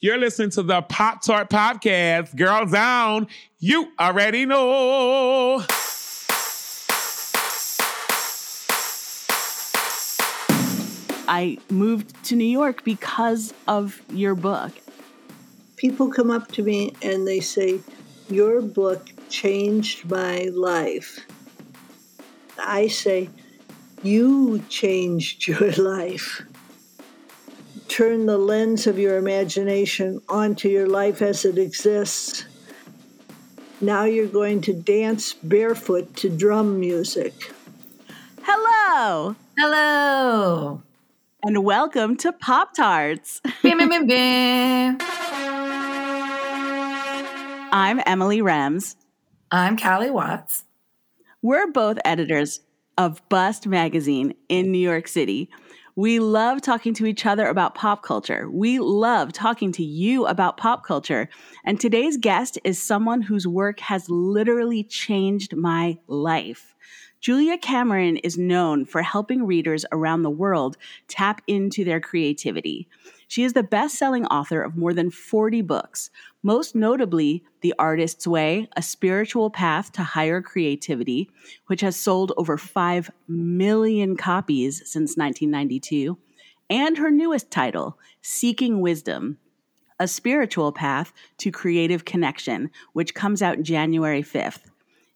You're listening to the Pop Tart Podcast. Girls down. You already know. I moved to New York because of your book. People come up to me and they say, Your book changed my life. I say, You changed your life. Turn the lens of your imagination onto your life as it exists. Now you're going to dance barefoot to drum music. Hello. Hello. And welcome to Pop Tarts. I'm Emily Rems. I'm Callie Watts. We're both editors of Bust Magazine in New York City. We love talking to each other about pop culture. We love talking to you about pop culture. And today's guest is someone whose work has literally changed my life. Julia Cameron is known for helping readers around the world tap into their creativity. She is the best selling author of more than 40 books, most notably The Artist's Way, A Spiritual Path to Higher Creativity, which has sold over 5 million copies since 1992, and her newest title, Seeking Wisdom, A Spiritual Path to Creative Connection, which comes out January 5th.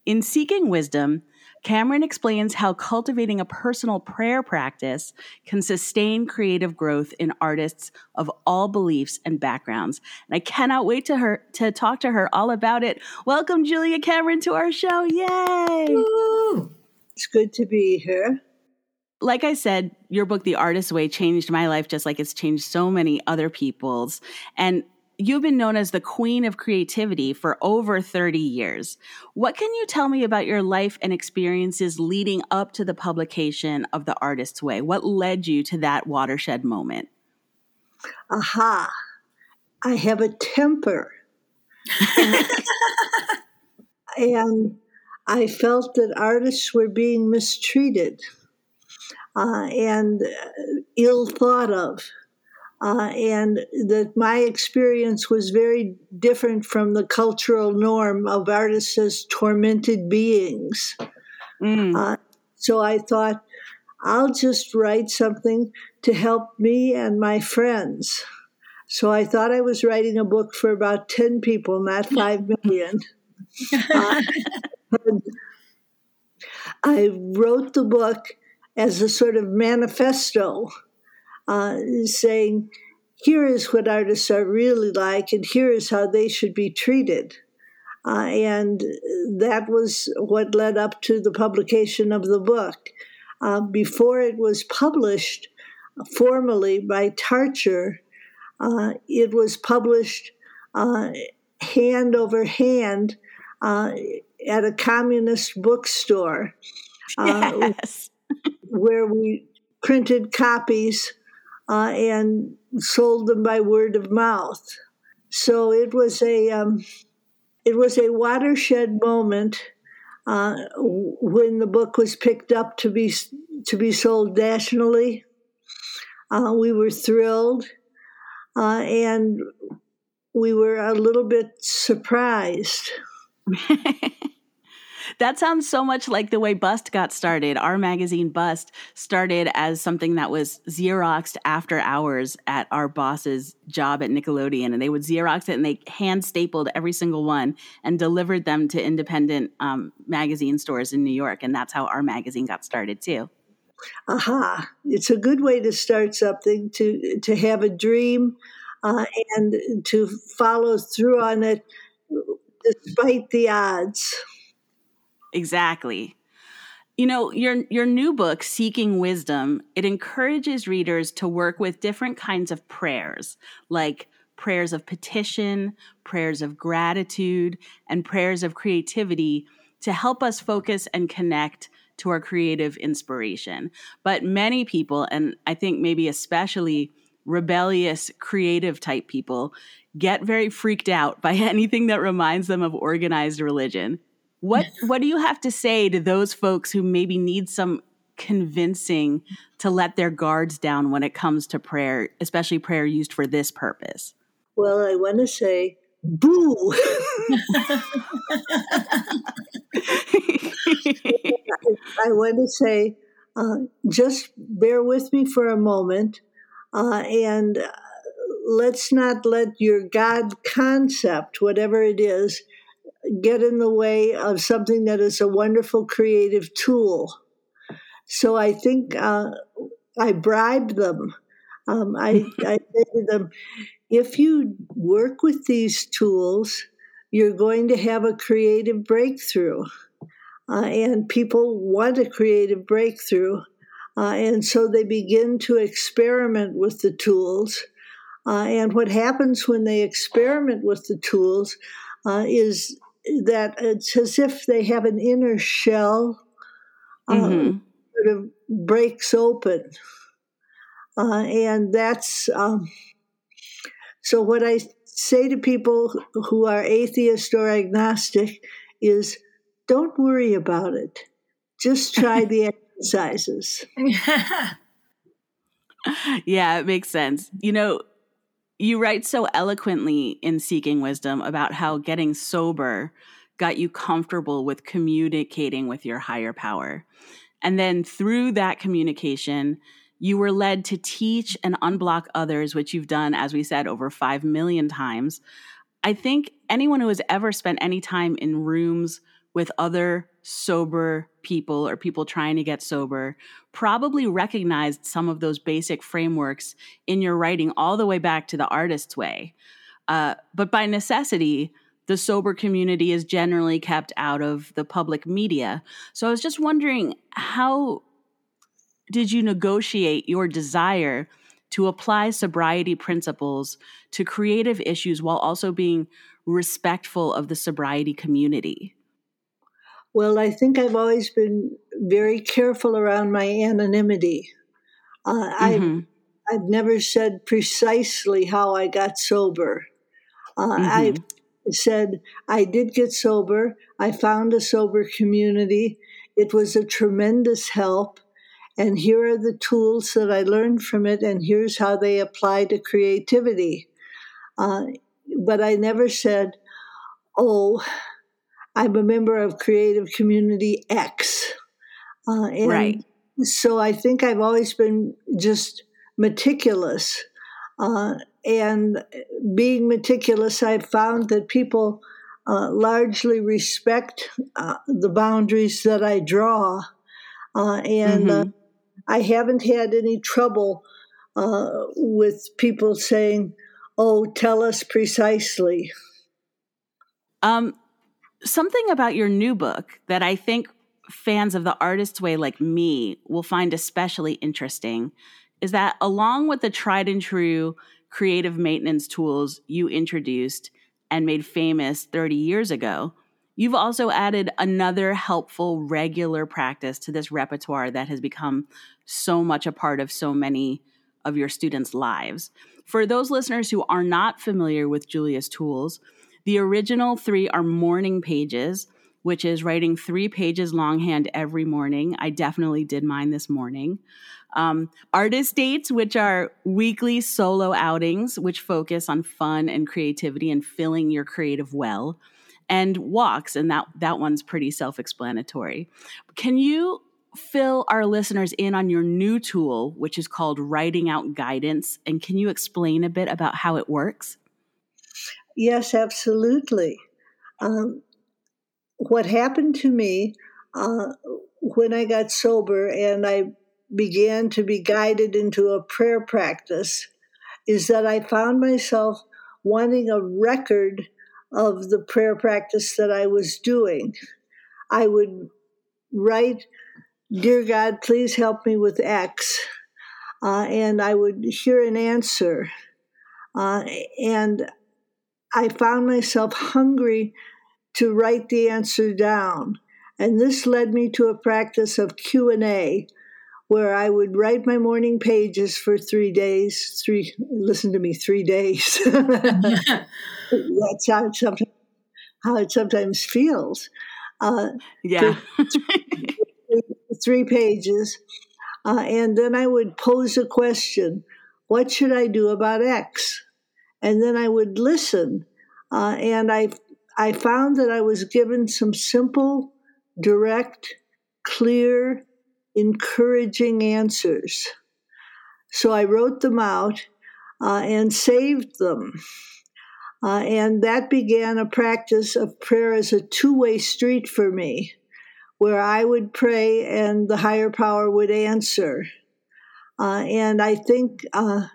In Seeking Wisdom, Cameron explains how cultivating a personal prayer practice can sustain creative growth in artists of all beliefs and backgrounds. And I cannot wait to her to talk to her all about it. Welcome, Julia Cameron, to our show. Yay! Woo. It's good to be here. Like I said, your book, The Artist's Way, changed my life just like it's changed so many other people's. And You've been known as the queen of creativity for over 30 years. What can you tell me about your life and experiences leading up to the publication of The Artist's Way? What led you to that watershed moment? Aha, I have a temper. and I felt that artists were being mistreated uh, and ill thought of uh, and that my experience was very different from the cultural norm of artists as tormented beings. Mm. Uh, so I thought, I'll just write something to help me and my friends. So I thought I was writing a book for about 10 people, not 5 million. uh, I wrote the book as a sort of manifesto uh, saying, here is what artists are really like, and here is how they should be treated. Uh, and that was what led up to the publication of the book. Uh, before it was published formally by Tarcher, uh, it was published uh, hand over hand at a communist bookstore. Yes. where we printed copies uh, and sold them by word of mouth. So it was a um, it was a watershed moment uh, when the book was picked up to be to be sold nationally. Uh, we were thrilled, uh, and we were a little bit surprised. That sounds so much like the way Bust got started. Our magazine Bust started as something that was Xeroxed after hours at our boss's job at Nickelodeon. And they would Xerox it and they hand stapled every single one and delivered them to independent um, magazine stores in New York. And that's how our magazine got started too. Aha. It's a good way to start something, to, to have a dream uh, and to follow through on it despite the odds. Exactly. You know, your your new book Seeking Wisdom, it encourages readers to work with different kinds of prayers, like prayers of petition, prayers of gratitude, and prayers of creativity to help us focus and connect to our creative inspiration. But many people, and I think maybe especially rebellious creative type people, get very freaked out by anything that reminds them of organized religion. What what do you have to say to those folks who maybe need some convincing to let their guards down when it comes to prayer, especially prayer used for this purpose? Well, I want to say, boo. I want to say, uh, just bear with me for a moment uh, and uh, let's not let your God concept, whatever it is, get in the way of something that is a wonderful creative tool. So I think uh, I bribed them. Um, I, I say to them, if you work with these tools, you're going to have a creative breakthrough. Uh, and people want a creative breakthrough. Uh, and so they begin to experiment with the tools. Uh, and what happens when they experiment with the tools uh, is that it's as if they have an inner shell uh, mm-hmm. sort of breaks open. Uh, and that's um, so what I say to people who are atheist or agnostic is don't worry about it. Just try the exercises. yeah, it makes sense. You know, you write so eloquently in Seeking Wisdom about how getting sober got you comfortable with communicating with your higher power. And then through that communication, you were led to teach and unblock others, which you've done, as we said, over 5 million times. I think anyone who has ever spent any time in rooms with other sober people or people trying to get sober probably recognized some of those basic frameworks in your writing all the way back to the artist's way. Uh, but by necessity, the sober community is generally kept out of the public media. So I was just wondering how did you negotiate your desire to apply sobriety principles to creative issues while also being respectful of the sobriety community? Well, I think I've always been very careful around my anonymity. Uh, mm-hmm. I've, I've never said precisely how I got sober. Uh, mm-hmm. I've said I did get sober. I found a sober community. It was a tremendous help. And here are the tools that I learned from it, and here's how they apply to creativity. Uh, but I never said, oh, I'm a member of Creative Community X. Uh, and right. So I think I've always been just meticulous. Uh, and being meticulous, I've found that people uh, largely respect uh, the boundaries that I draw. Uh, and uh, mm-hmm. I haven't had any trouble with people saying, Oh, tell us precisely. Um, something about your new book that I think fans of the artist's way like me will find especially interesting is that along with the tried and true creative maintenance tools you introduced and made famous 30 years ago, you've also added another helpful regular practice to this repertoire that has become so much a part of so many of your students' lives. For those listeners who are not familiar with Julia's tools, the original three are morning pages, which is writing three pages longhand every morning. I definitely did mine this morning. Um, artist dates, which are weekly solo outings, which focus on fun and creativity and filling your creative well, and walks, and that that one's pretty self-explanatory. Can you fill our listeners in on your new tool, which is called Writing Out Guidance, and can you explain a bit about how it works? Yes, absolutely. Um, what happened to me uh, when I got sober and I began to be guided into a prayer practice is that I found myself wanting a record of the prayer practice that I was doing. I would write, Dear God, please help me with X. Uh, and I would hear an answer. Uh, and I found myself hungry to write the answer down. And this led me to a practice of Q&A where I would write my morning pages for 3 days, 3 listen to me 3 days. That's how it sometimes, how it sometimes feels. Uh, yeah. three, three pages. Uh, and then I would pose a question What should I do about X? And then I would listen. Uh, and I, I found that I was given some simple, direct, clear, encouraging answers. So I wrote them out uh, and saved them. Uh, and that began a practice of prayer as a two way street for me, where I would pray and the higher power would answer. Uh, and I think uh,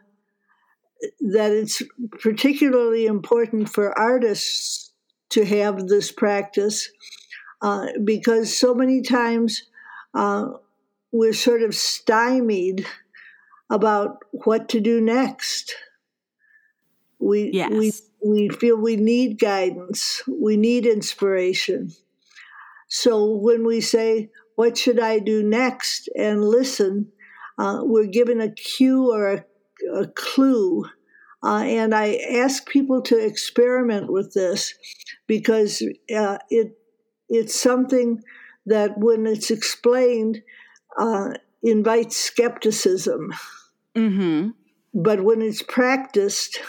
that it's particularly important for artists to have this practice uh, because so many times uh, we're sort of stymied about what to do next. We, Yes. we, we feel we need guidance, we need inspiration. So when we say, What should I do next? and listen, uh, we're given a cue or a, a clue. Uh, and I ask people to experiment with this because uh, it it's something that, when it's explained, uh, invites skepticism. Mm-hmm. But when it's practiced,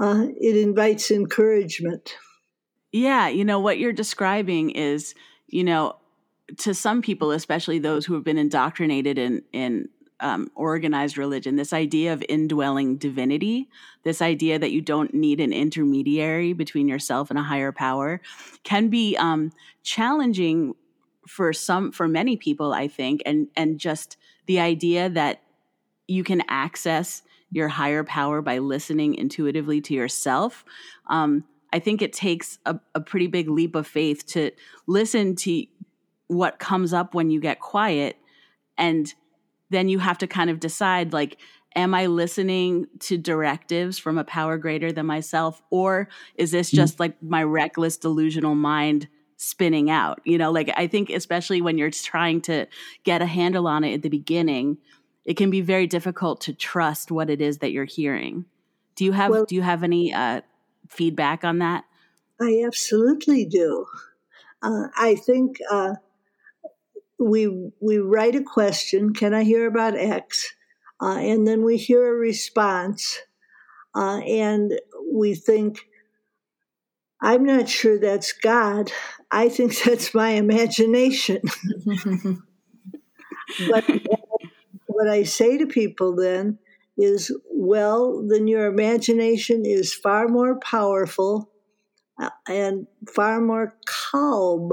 uh, it invites encouragement. Yeah, you know what you're describing is, you know, to some people, especially those who have been indoctrinated in in um, organized religion, this idea of indwelling divinity, this idea that you don't need an intermediary between yourself and a higher power, can be um, challenging for some, for many people, I think, and and just the idea that you can access your higher power by listening intuitively to yourself. Um, I think it takes a, a pretty big leap of faith to listen to what comes up when you get quiet. And then you have to kind of decide like, am I listening to directives from a power greater than myself? Or is this just like my reckless, delusional mind spinning out? You know, like I think, especially when you're trying to get a handle on it at the beginning, it can be very difficult to trust what it is that you're hearing. Do you have Well- do you have any uh, feedback on that? I absolutely do. Uh, I think uh, we we write a question. Can I hear about X? Uh, and then we hear a response, uh, and we think, "I'm not sure that's God. I think that's my imagination." but what I say to people then is, "Well, then your imagination is far more powerful." uh, and far more calm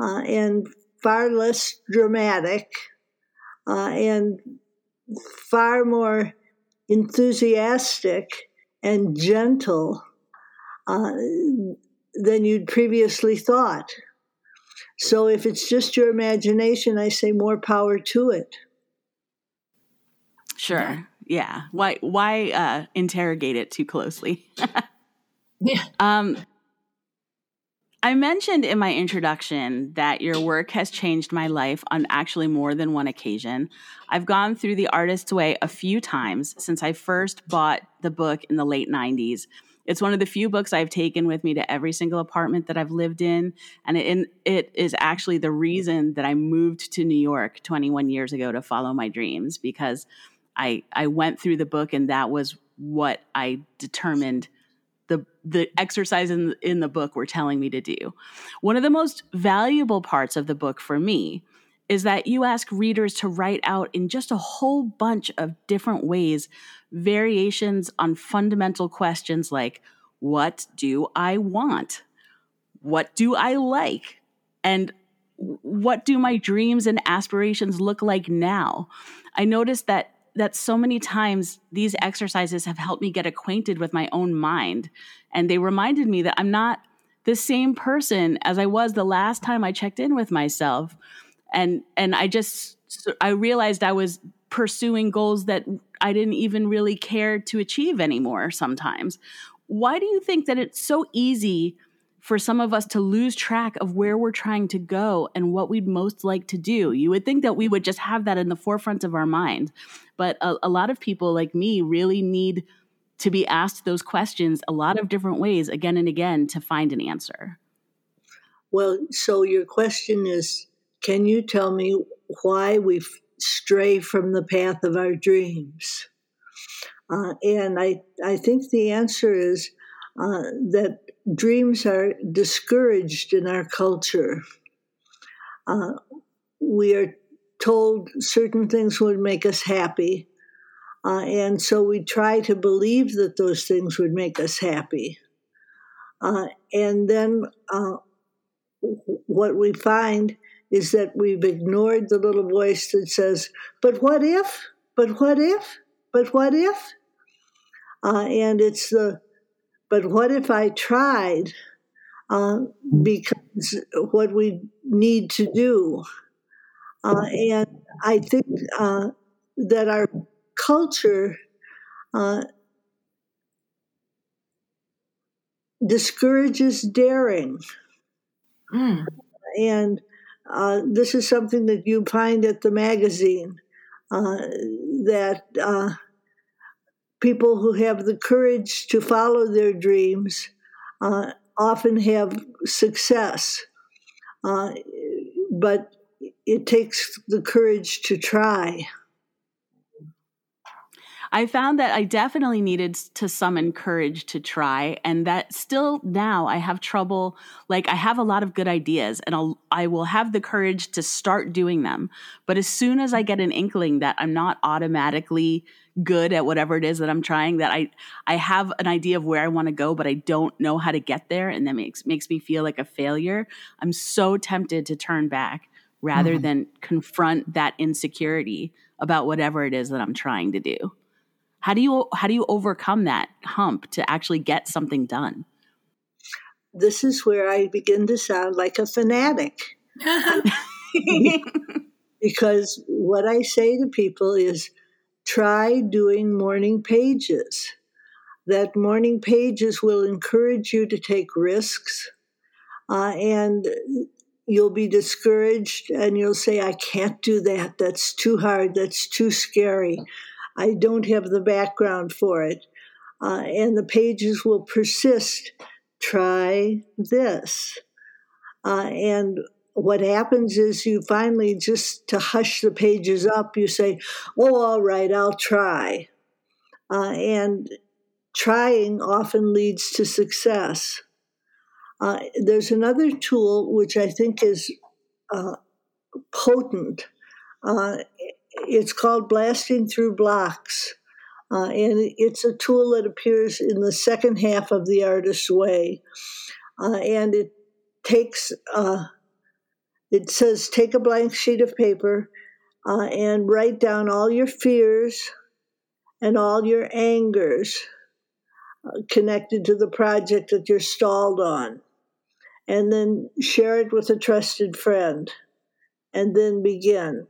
uh, and far less dramatic uh, and far more enthusiastic and gentle uh, than you'd previously thought. So if it's just your imagination, I say more power to it. Sure. Yeah. Why why uh, interrogate it too closely? Yeah. Um, I mentioned in my introduction that your work has changed my life on actually more than one occasion. I've gone through The Artist's Way a few times since I first bought the book in the late 90s. It's one of the few books I've taken with me to every single apartment that I've lived in. And it, it is actually the reason that I moved to New York 21 years ago to follow my dreams because I, I went through the book and that was what I determined the the exercise in in the book were telling me to do. One of the most valuable parts of the book for me is that you ask readers to write out in just a whole bunch of different ways variations on fundamental questions like what do I want? What do I like? And what do my dreams and aspirations look like now? I noticed that that so many times these exercises have helped me get acquainted with my own mind and they reminded me that I'm not the same person as I was the last time I checked in with myself and and I just I realized I was pursuing goals that I didn't even really care to achieve anymore sometimes. Why do you think that it's so easy for some of us to lose track of where we're trying to go and what we'd most like to do? You would think that we would just have that in the forefront of our mind. But a, a lot of people like me really need to be asked those questions a lot of different ways again and again to find an answer. Well, so your question is can you tell me why we stray from the path of our dreams? Uh, and I, I think the answer is uh, that dreams are discouraged in our culture. Uh, we are told certain things would make us happy. Uh, and so we try to believe that those things would make us happy. Uh, and then uh, what we find is that we've ignored the little voice that says, But what if? But what if? But what if? Uh, and it's the, But what if I tried? Uh, because what we need to do. Uh, and I think uh, that our culture uh, discourages daring. Mm. And uh, this is something that you find at the magazine uh, that uh, people who have the courage to follow their dreams uh, often have success. Uh, but it takes the courage to try. I found that I definitely needed to summon courage to try, and that still now I have trouble. Like I have a lot of good ideas, and I'll I will have the courage to start doing them. But as soon as I get an inkling that I'm not automatically good at whatever it is that I'm trying, that I I have an idea of where I want to go, but I don't know how to get there, and that makes makes me feel like a failure. I'm so tempted to turn back rather Mhm. than confront that insecurity about whatever it is that I'm trying to do. How do you how do you overcome that hump to actually get something done? This is where I begin to sound like a fanatic because what I say to people is try doing morning pages. That morning pages will encourage you to take risks uh, and you'll be discouraged and you'll say, I can't do that. That's too hard. That's too scary. I don't have the background for it. Uh, and the pages will persist. Try this. Uh, and what happens is you finally just to hush the pages up, you say, Oh, all right, I'll try. Uh, and trying often leads to success. Uh, there's another tool which I think is uh, potent. Uh, it's called blasting through blocks. Uh, and it's a tool that appears in the second half of the artist's way. Uh, and it takes, uh, it says, take a blank sheet of paper and write down all your fears and all your angers connected to the project that you're stalled on. And then share it with a trusted friend. And then begin.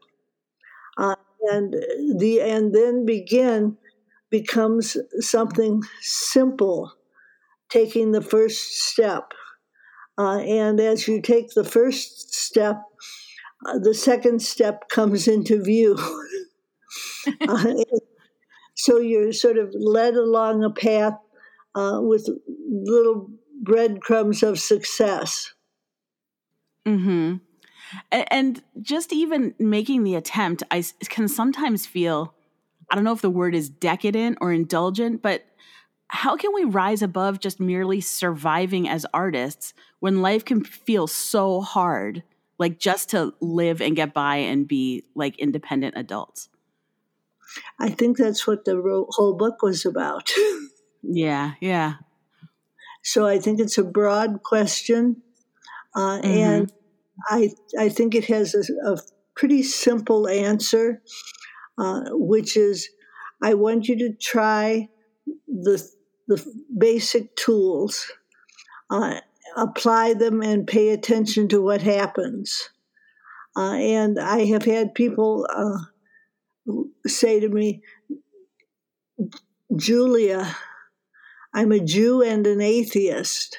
Uh, and the and then begin becomes something simple, taking the first step. Uh, and as you take the first step, uh, the second step comes into view. Uh, so you're sort of led along a path uh, with little breadcrumbs of success. Mm-hmm. A- And just even making the attempt, I can sometimes feel, I don't know if the word is decadent or indulgent, but how can we rise above just merely surviving as artists when life can feel so hard, like just to live and get by and be like independent adults? I think that's what the whole book was about. Yeah, yeah. So I think it's a broad question, uh, and I I think it has a, a pretty simple answer, uh, which is I want you to try the the basic tools, uh, apply them, and pay attention to what happens. Uh, and I have had people uh, say to me, Julia, I'm a Jew and an atheist.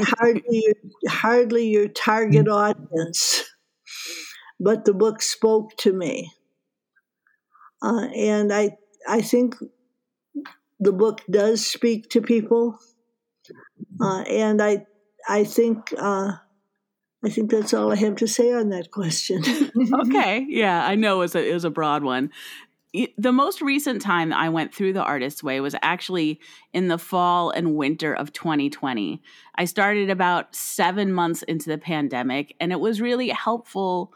Hardly, your, hardly your target audience, but the book spoke to me, uh, and I, I think the book does speak to people, uh, and I, I think, uh, I think that's all I have to say on that question. Okay, yeah, I know it was a, it was a broad one. The most recent time I went through the Artist's Way was actually in the fall and winter of 2020. I started about seven months into the pandemic, and it was really helpful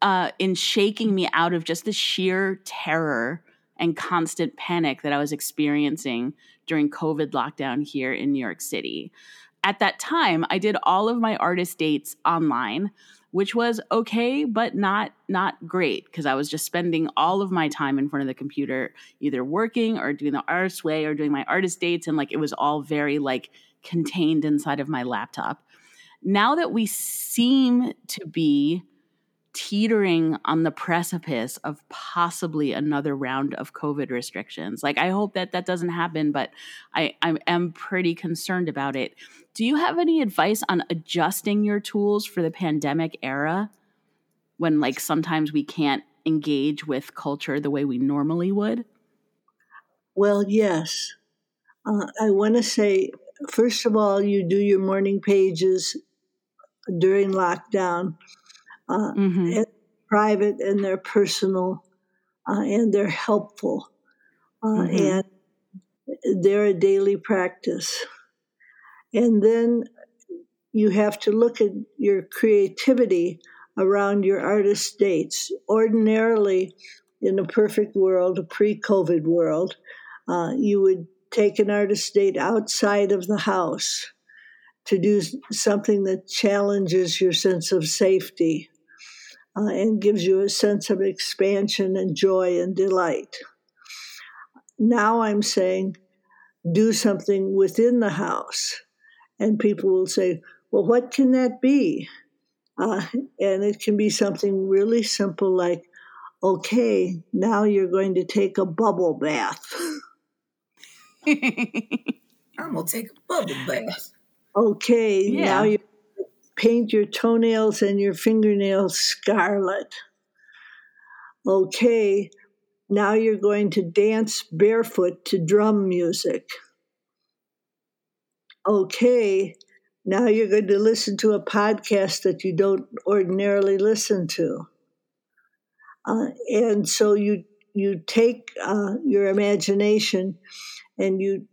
uh, in shaking me out of just the sheer terror and constant panic that I was experiencing during COVID lockdown here in New York City. At that time, I did all of my artist dates online which was okay but not not great because I was just spending all of my time in front of the computer either working or doing the artist way or doing my artist dates and like it was all very like contained inside of my laptop. Now that we seem to be teetering on the precipice of possibly another round of COVID restrictions. Like, I hope that that doesn't happen, but I, I am pretty concerned about it. Do you have any advice on adjusting your tools for the pandemic era when, like, sometimes we can't engage with culture the way we normally would? Well, yes. Uh, I want to say, first of all, you do your morning pages during lockdown uh, mm-hmm. and private and they're personal uh, and they're helpful uh, mm-hmm. and they're a daily practice. And then you have to look at your creativity around your artist dates. Ordinarily, in a perfect world, a pre COVID world, uh, you would take an artist date outside of the house to do something that challenges your sense of safety uh, and gives you a sense of expansion and joy and delight. Now I'm saying do something within the house. And people will say, well, what can that be? Uh, and it can be something really simple like, okay, now you're going to take a bubble bath. I'm going to take a bubble bath. Okay, yeah. now you're paint your toenails and your fingernails scarlet. Okay, now you're going to dance barefoot to drum music. Okay, now you're going to listen to a podcast that you don't ordinarily listen to. Uh, and so you you take uh, your imagination and you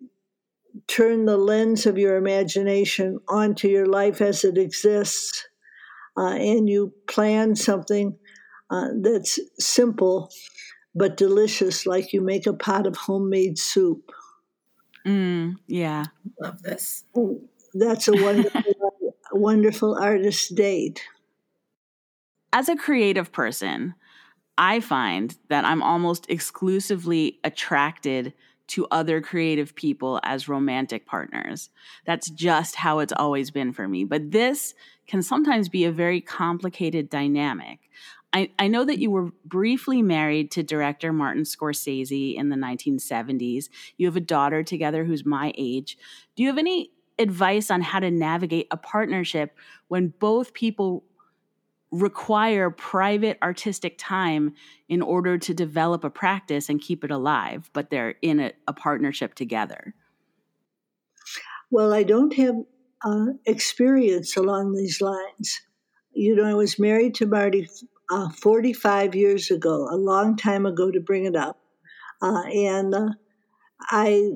turn the lens of your imagination onto your life as it exists, uh, and you plan something uh, that's simple but delicious, like you make a pot of homemade soup. Mm, yeah. Love this. That's a wonderful, wonderful artist date. As a creative person, I find that I'm almost exclusively attracted to other creative people as romantic partners. That's just how it's always been for me. But this can sometimes be a very complicated dynamic. I, I know that you were briefly married to director Martin Scorsese in the 1970s. You have a daughter together who's my age. Do you have any advice on how to navigate a partnership when both people require private artistic time in order to develop a practice and keep it alive, but they're in a, a partnership together? Well, I don't have uh, experience along these lines. You know, I was married to Marty uh, 45 years ago, a long time ago to bring it up. Uh, and uh, I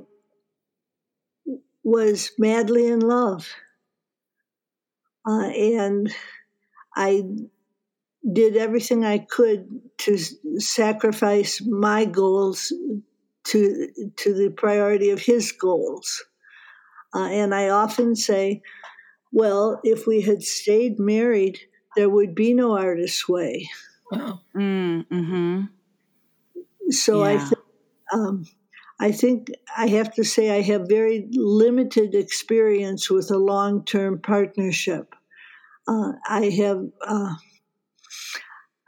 was madly in love. Uh, and I did everything I could to sacrifice my goals to to the priority of his goals. Uh, and I often say, well, if we had stayed married, there would be no artist's way. Wow. Mm, hmm So yeah. I, th- um, I think I have to say I have very limited experience with a long term partnership. Uh, I have uh,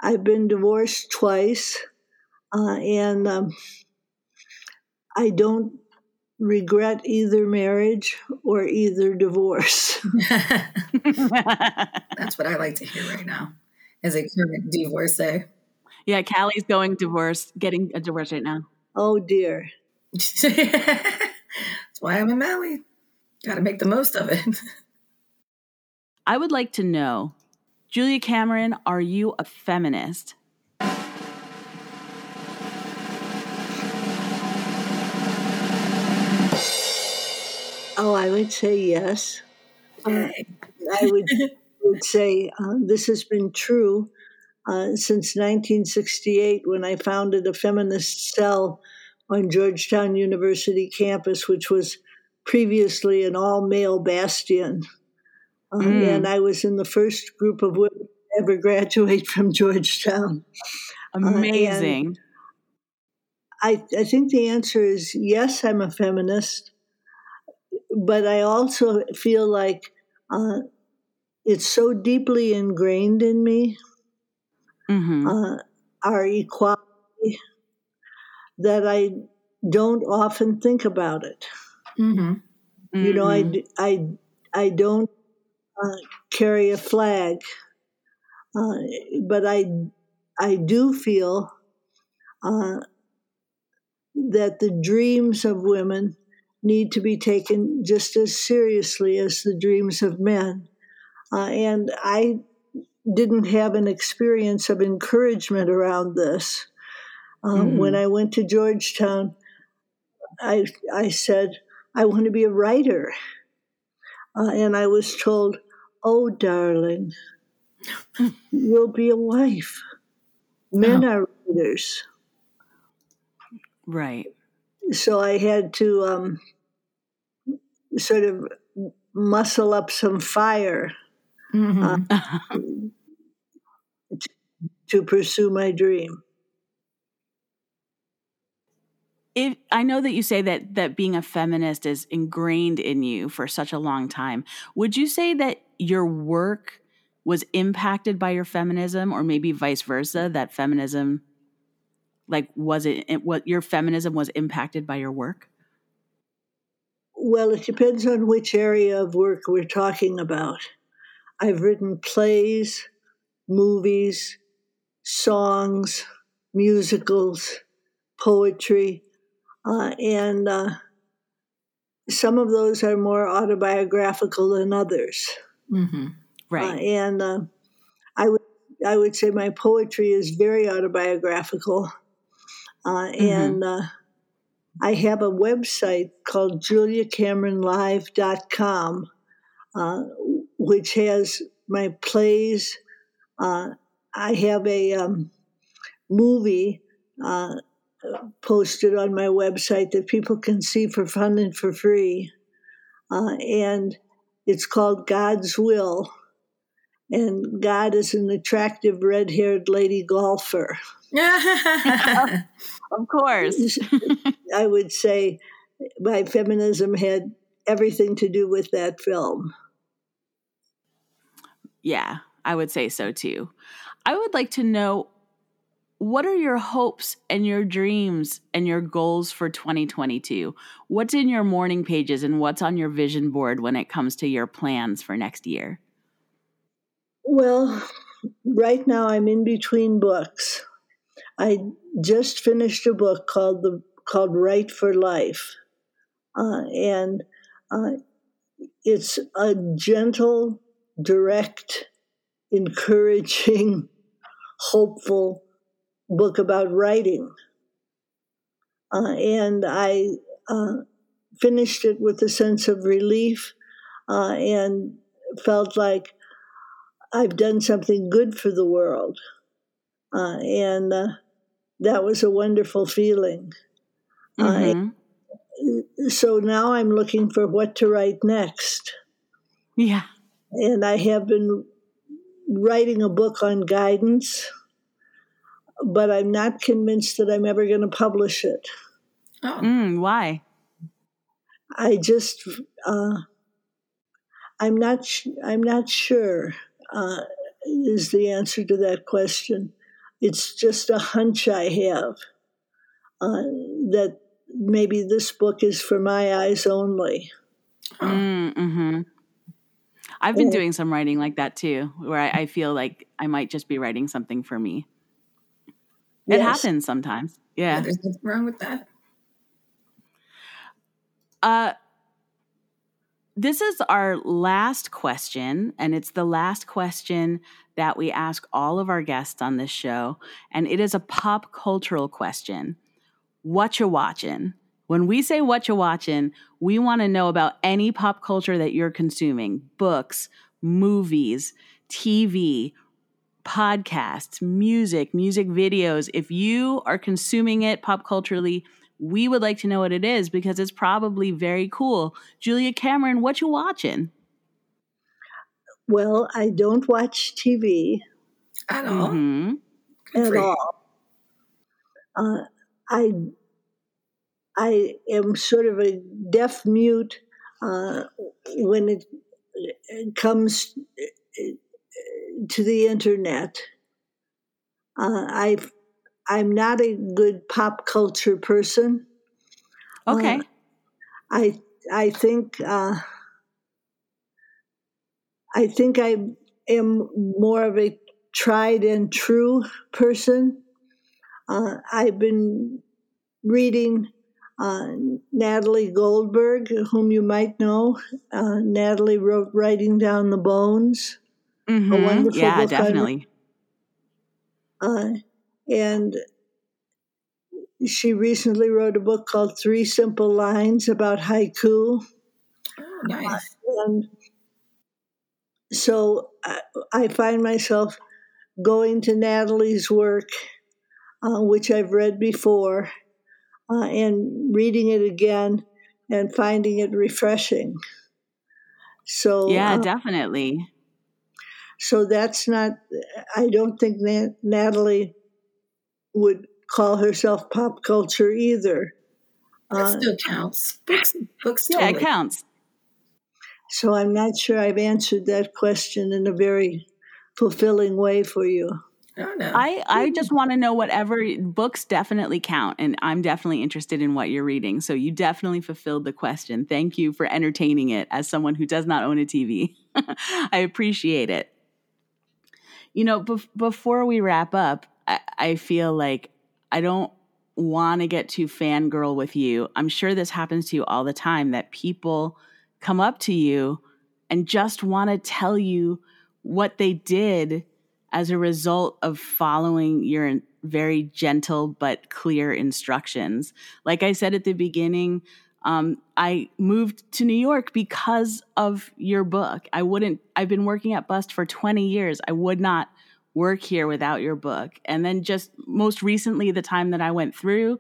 I've been divorced twice, uh, and um, I don't regret either marriage or either divorce. That's what I like to hear right now as a current divorcee. Eh? Yeah, Callie's going divorce, getting a divorce right now. Oh dear. That's why I'm in Maui. Got to make the most of it. I would like to know, Julia Cameron, are you a feminist? Oh, I would say yes. Uh, I would, would say uh, this has been true uh, since 1968 when I founded a feminist cell on Georgetown University campus, which was previously an all male bastion. Uh, mm. And I was in the first group of women to ever graduate from Georgetown. Amazing. Uh, I, I think the answer is yes, I'm a feminist, but I also feel like uh, it's so deeply ingrained in me, mm-hmm. uh, our equality, that I don't often think about it. Mm-hmm. Mm-hmm. You know, I, mm-hmm. I, I don't uh, carry a flag, uh, but I, I do feel uh, that the dreams of women need to be taken just as seriously as the dreams of men. Uh, and I didn't have an experience of encouragement around this. Uh, mm-hmm. When I went to Georgetown, I, I said, I want to be a writer. Uh, and I was told, Oh, darling, you'll be a wife. Men oh. are writers. Right. So I had to um, sort of muscle up some fire mm-hmm. uh, to, to pursue my dream. If, I know that you say that that being a feminist is ingrained in you for such a long time. Would you say that your work was impacted by your feminism, or maybe vice versa? That feminism, like, was it, what your feminism was impacted by your work? Well, it depends on which area of work we're talking about. I've written plays, movies, songs, musicals, poetry, uh, and uh, some of those are more autobiographical than others. Mm-hmm. Right. Uh, and uh, I would I would say my poetry is very autobiographical, uh, mm-hmm. and uh, I have a website called juliacameronlive.com, uh, which has my plays. Uh, I have a um, movie uh, posted on my website that people can see for fun and for free. Uh, and it's called God's Will. And God is an attractive red haired lady golfer. of course. I would say my feminism had everything to do with that film. Yeah, I would say so too. I would like to know what are your hopes and your dreams and your goals for 2022? What's in your morning pages and what's on your vision board when it comes to your plans for next year? Well, right now I'm in between books. I just finished a book called the called Write for Life, uh, and uh, it's a gentle, direct, encouraging, hopeful book about writing. Uh, and I uh, finished it with a sense of relief uh, and felt like I've done something good for the world. Uh, and uh, that was a wonderful feeling. Mm-hmm. so now I'm looking for what to write next. Yeah. And I have been writing a book on guidance but I'm not convinced that I'm ever going to publish it. Oh. Mm, why? I just, uh, I'm not, sh- I'm not sure. Uh, is the answer to that question. It's just a hunch I have uh, that maybe this book is for my eyes only. Mm, hmm I've been doing some writing like that too, where I, I feel like I might just be writing something for me. It happens sometimes. Yeah. yeah. There's nothing wrong with that. Uh, this is our last question, and it's the last question that we ask all of our guests on this show. And it is a pop cultural question. What you watching? When we say what you watching, we want to know about any pop culture that you're consuming books, movies, TV, podcasts, music, music videos. If you are consuming it pop culturally, we would like to know what it is because it's probably very cool. Julia Cameron, what you watching? Well, I don't watch TV At all. Mhm. At all. Uh, I I am sort of a deaf mute uh, when it, it comes to the internet. Uh, I I'm not a good pop culture person. Okay. Uh, I I think uh, I think I am more of a tried and true person. Uh, I've been reading uh, Natalie Goldberg, whom you might know. Uh, Natalie wrote "Writing Down the Bones," Mhm. wonderful Yeah, book on- definitely. uh, and she recently wrote a book called Three Simple Lines about haiku. Oh, nice. And so I, I find myself going to Natalie's work, uh, which I've read before, uh, and reading it again and finding it refreshing. So Yeah, uh, definitely. so that's not. I don't think Nat- Natalie would call herself pop culture either. That Uh, still counts. Books, books Yeah, totally. it counts. So I'm not sure I've answered that question in a very fulfilling way for you. Oh, no. I, I just want to know whatever books definitely count, and I'm definitely interested in what you're reading. So you definitely fulfilled the question. Thank you for entertaining it as someone who does not own a TV. I appreciate it. You know, bef- before we wrap up, I, I feel like I don't want to get too fangirl with you. I'm sure this happens to you all the time that people come up to you and just want to tell you what they did as a result of following your very gentle but clear instructions. Like I said at the beginning, um, I moved to New York because of your book. I wouldn't, I've been working at Bust for 20 years. I would not work here without your book. And then just most recently, the time that I went through,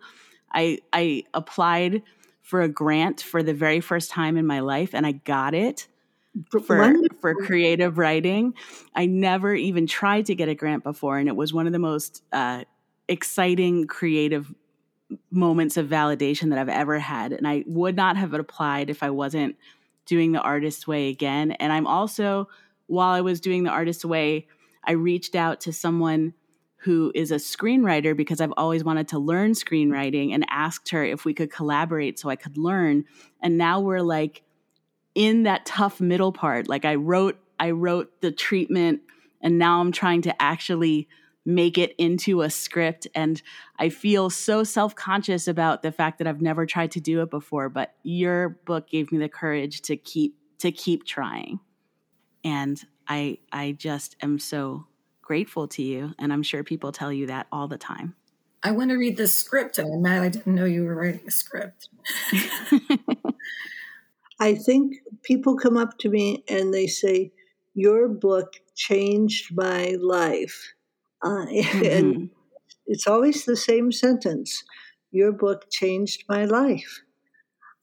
I, I applied for a grant for the very first time in my life and I got it for Wonderful. for creative writing. I never even tried to get a grant before, and it was one of the most uh, exciting creative moments of validation that I've ever had. And I would not have applied if I wasn't doing the artist's way again. And I'm also, while I was doing the artist's way, I reached out to someone who is a screenwriter because I've always wanted to learn screenwriting and asked her if we could collaborate so I could learn. And now we're like in that tough middle part. Like I wrote I wrote the treatment and now I'm trying to actually make it into a script and I feel so self-conscious about the fact that I've never tried to do it before, but your book gave me the courage to keep to keep trying. And I I just am so grateful to you and I'm sure people tell you that all the time. I want to read the script, and I'm mad I didn't know you were writing a script. I think people come up to me and they say, Your book changed my life. Uh, And Mhm. it's always the same sentence Your book changed my life.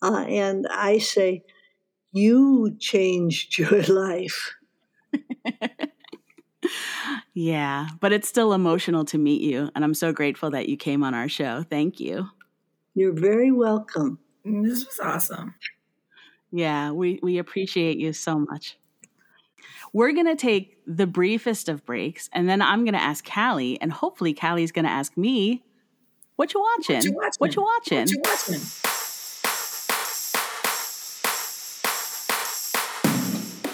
Uh, and I say, You changed your life. Yeah, but it's still emotional to meet you and I'm so grateful that you came on our show. Thank you. You're very welcome. Mm, this was awesome. Yeah, we, we appreciate you so much. We're going to take the briefest of breaks, and then I'm going to ask Callie, and hopefully Callie's going to ask me, what you watching? What you watching? What you watching? What you watching?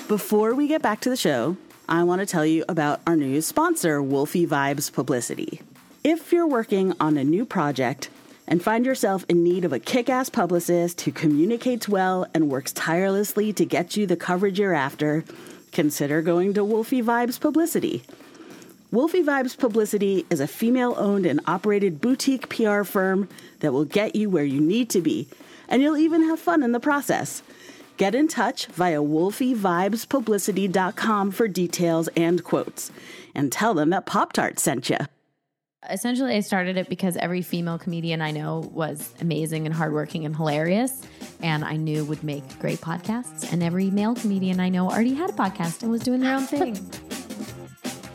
Before we get back to the show, I want to tell you about our new sponsor, Wolfie Vibes Publicity. If you're working on a new project and find yourself in need of a kick ass publicist who communicates well and works tirelessly to get you the coverage you're after, consider going to Wolfie Vibes Publicity. Wolfie Vibes Publicity is a female owned and operated boutique PR firm that will get you where you need to be, and you'll even have fun in the process. Get in touch via wolfievibespublicity.com for details and quotes, and tell them that Pop Tart sent you. Essentially, I started it because every female comedian I know was amazing and hardworking and hilarious, and I knew would make great podcasts. And every male comedian I know already had a podcast and was doing their own thing.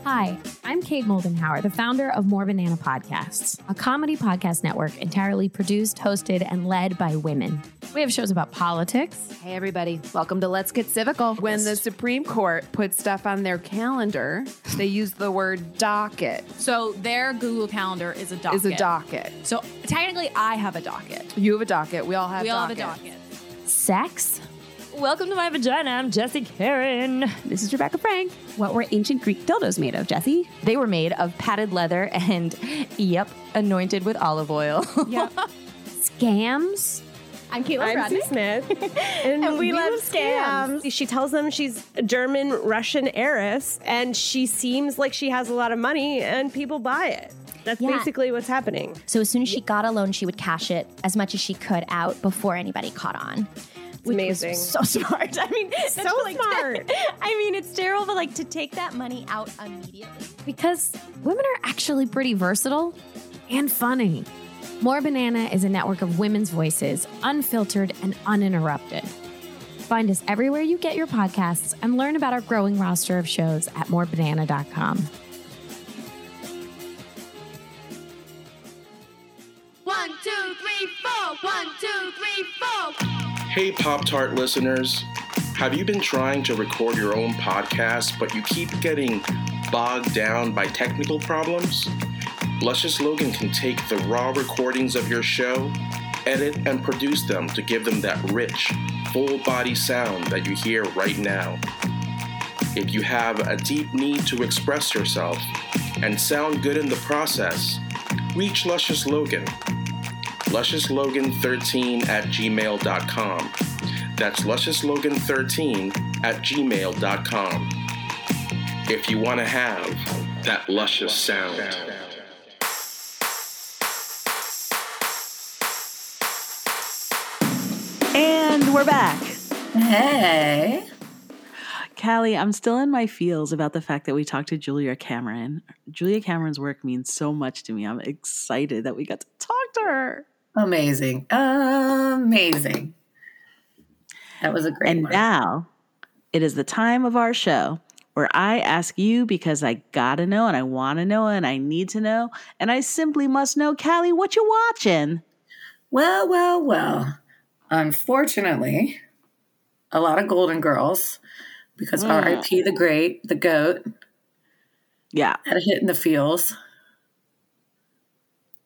Hi, I'm Kate Moldenhauer, the founder of More Banana Podcasts, a comedy podcast network entirely produced, hosted, and led by women. We have shows about politics. Hey, everybody. Welcome to Let's Get Civical. When the Supreme Court puts stuff on their calendar, they use the word docket. So their Google Calendar is a docket. Is a docket. So technically, I have a docket. You have a docket. We all have we all have a docket. Sex? Welcome to my vagina. I'm Jesse Karen. This is Rebecca Frank. What were ancient Greek dildos made of, Jesse? They were made of padded leather and, yep, anointed with olive oil. Yep. Scams? I'm Caitlin I'm. Sue Smith, and, we, love scams. She tells them she's a German Russian heiress, and she seems like she has a lot of money, and people buy it. That's Yeah. basically what's happening. So as soon as she got a loan, she would cash it as much as she could out before anybody caught on. Which amazing. Was so smart. I mean, So like, smart. I mean, it's terrible, but like to take that money out immediately. Because women are actually pretty versatile and funny. More Banana is a network of women's voices, unfiltered and uninterrupted. Find us everywhere you get your podcasts and learn about our growing roster of shows at morebanana.com. One, two, three, four. One, two, three, four. Hey, Pop Tart listeners. Have you been trying to record your own podcast, but you keep getting bogged down by technical problems? Luscious Logan can take the raw recordings of your show, edit, and produce them to give them that rich, full body sound that you hear right now. If you have a deep need to express yourself and sound good in the process, reach Luscious Logan. LusciousLogan13 at gmail.com. That's LusciousLogan13 at gmail.com. If you want to have that luscious sound. And we're back. Hey. Callie, I'm still in my feels about the fact that we talked to Julia Cameron. Julia Cameron's work means so much to me. I'm excited that we got to talk to her. Amazing. Amazing. That was a great And one. now it is the time of our show where I ask you because I gotta know and I wanna know and I need to know. And I simply must know, Callie, what you watching? Well, well, well. Unfortunately, a lot of Golden Girls because Mm. R.I.P. the Great, the Goat, Yeah. had a hit in the feels.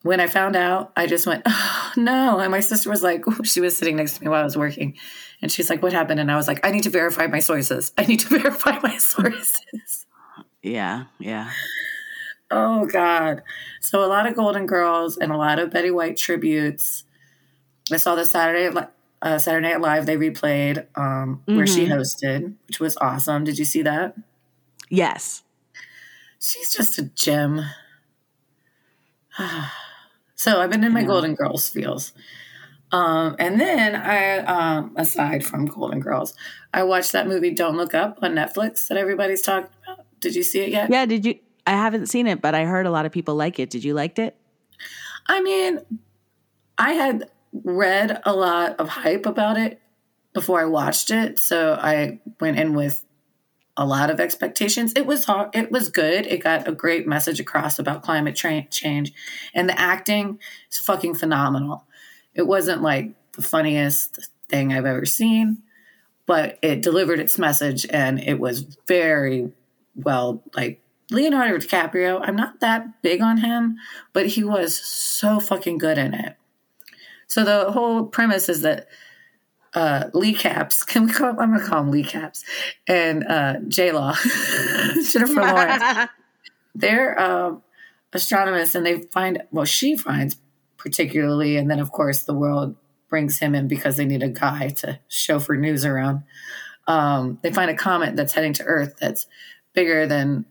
When I found out, I just went, oh, no. And my sister was like, she was sitting next to me while I was working. And she's like, what happened? And I was like, I need to verify my sources. I need to verify my sources. Yeah. Yeah. Oh God! So a lot of Golden Girls and a lot of Betty White tributes. I saw the Saturday uh, Saturday Night Live they replayed um, where she Mhm. hosted, which was awesome. Did you see that? Yes. She's just a gem. so I've been in my Yeah. Golden Girls feels. Um, and then I, um, aside from Golden Girls, I watched that movie Don't Look Up on Netflix that everybody's talking about. Did you see it yet? Yeah. Did you? I haven't seen it, but I heard a lot of people like it. Did you like it? I mean, I had read a lot of hype about it before I watched it, so I went in with a lot of expectations. It was hard, it was good. It got a great message across about climate tra- change, and the acting is fucking phenomenal. It wasn't like the funniest thing I've ever seen, but it delivered its message, and it was very well like Leonardo DiCaprio, I'm not that big on him, but he was so fucking good in it. So the whole premise is that uh, Lee Caps, can we call? I'm gonna call him Lee Caps, and uh, J Law, Jennifer Lawrence. They're um, astronomers, and they find well, she finds particularly, and then of course the world brings him in because they need a guy to chauffeur news around. Um, they find a comet that's heading to Earth that's bigger than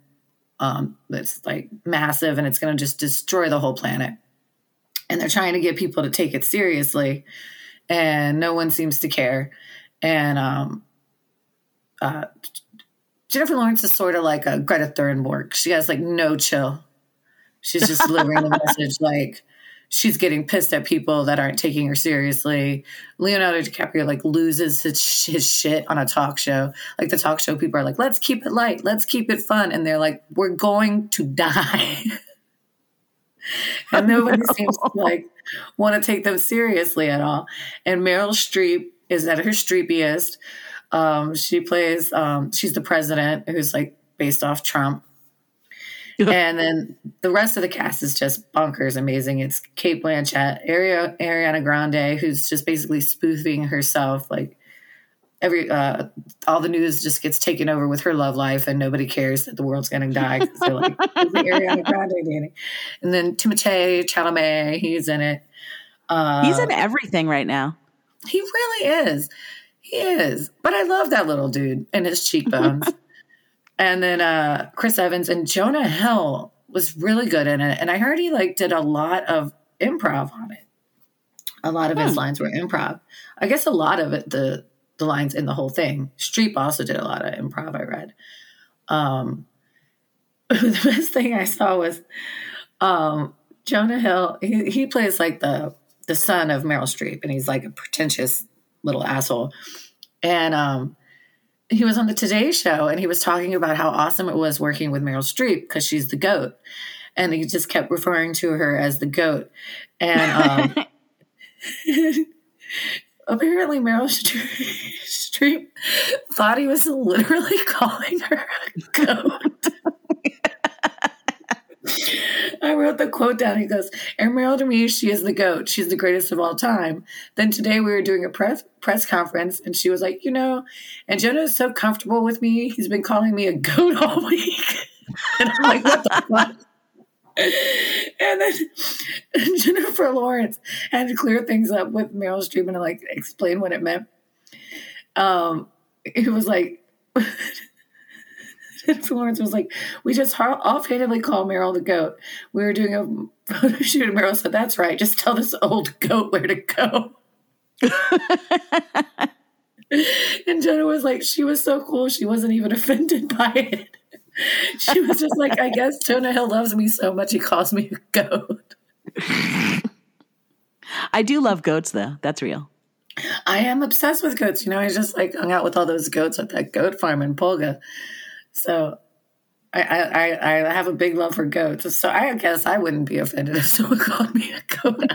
um, that's like massive and it's going to just destroy the whole planet. And they're trying to get people to take it seriously, and no one seems to care. And um, uh, Jennifer Lawrence is sort of like a Greta Thunberg. She has like no chill. She's just delivering the message like she's getting pissed at people that aren't taking her seriously. Leonardo DiCaprio like loses his, his shit on a talk show. Like the talk show people are like, let's keep it light, let's keep it fun. And they're like, we're going to die. and nobody seems to like want to take them seriously at all. And Meryl Streep is at her streepiest. Um, she plays, um, she's the president who's like based off Trump. and then the rest of the cast is just bonkers amazing. It's Cate Blanchett, Ari- Ariana Grande, who's just basically spoofing herself. Like every, uh, all the news just gets taken over with her love life, and nobody cares that the world's going to die. they're like, the Ariana Grande dating?" And then Timothée Chalamet, he's in it. Uh, He's in everything right now. he really is. He is. But I love that little dude and his cheekbones. and then uh Chris Evans and Jonah Hill was really good in it. And I heard he like did a lot of improv on it. A lot of his lines were improv. I guess a lot of it the the lines in the whole thing. Streep also did a lot of improv, I read. Um the best thing I saw was um Jonah Hill, he, he plays like the the son of Meryl Streep, and he's like a pretentious little asshole. And um, he was on the Today Show, and he was talking about how awesome it was working with Meryl Streep because she's the goat, and he just kept referring to her as the goat. And um, apparently, Meryl Streep thought he was literally calling her a goat. I wrote the quote down. He goes, "And Meryl to me, she is the goat. She's the greatest of all time." Then today we were doing a press press conference, and she was like, "You know, and Jonah is so comfortable with me. He's been calling me a goat all week." and I'm like, "What the fuck?" And then Jennifer Lawrence had to clear things up with Meryl Streep and like explain what it meant. Um, it was like. Jennifer Lawrence was like, we just offhandedly call Meryl the goat. We were doing a photo shoot, and Meryl said, "That's right. Just tell this old goat where to go." and Jenna was like, she was so cool. She wasn't even offended by it. She was just like, I guess Jonah Hill loves me so much he calls me a goat. I do love goats, though. That's real. I am obsessed with goats. You know, I just like hung out with all those goats at that goat farm in Polga. So I, I, I have a big love for goats. So I guess I wouldn't be offended if someone called me a goat.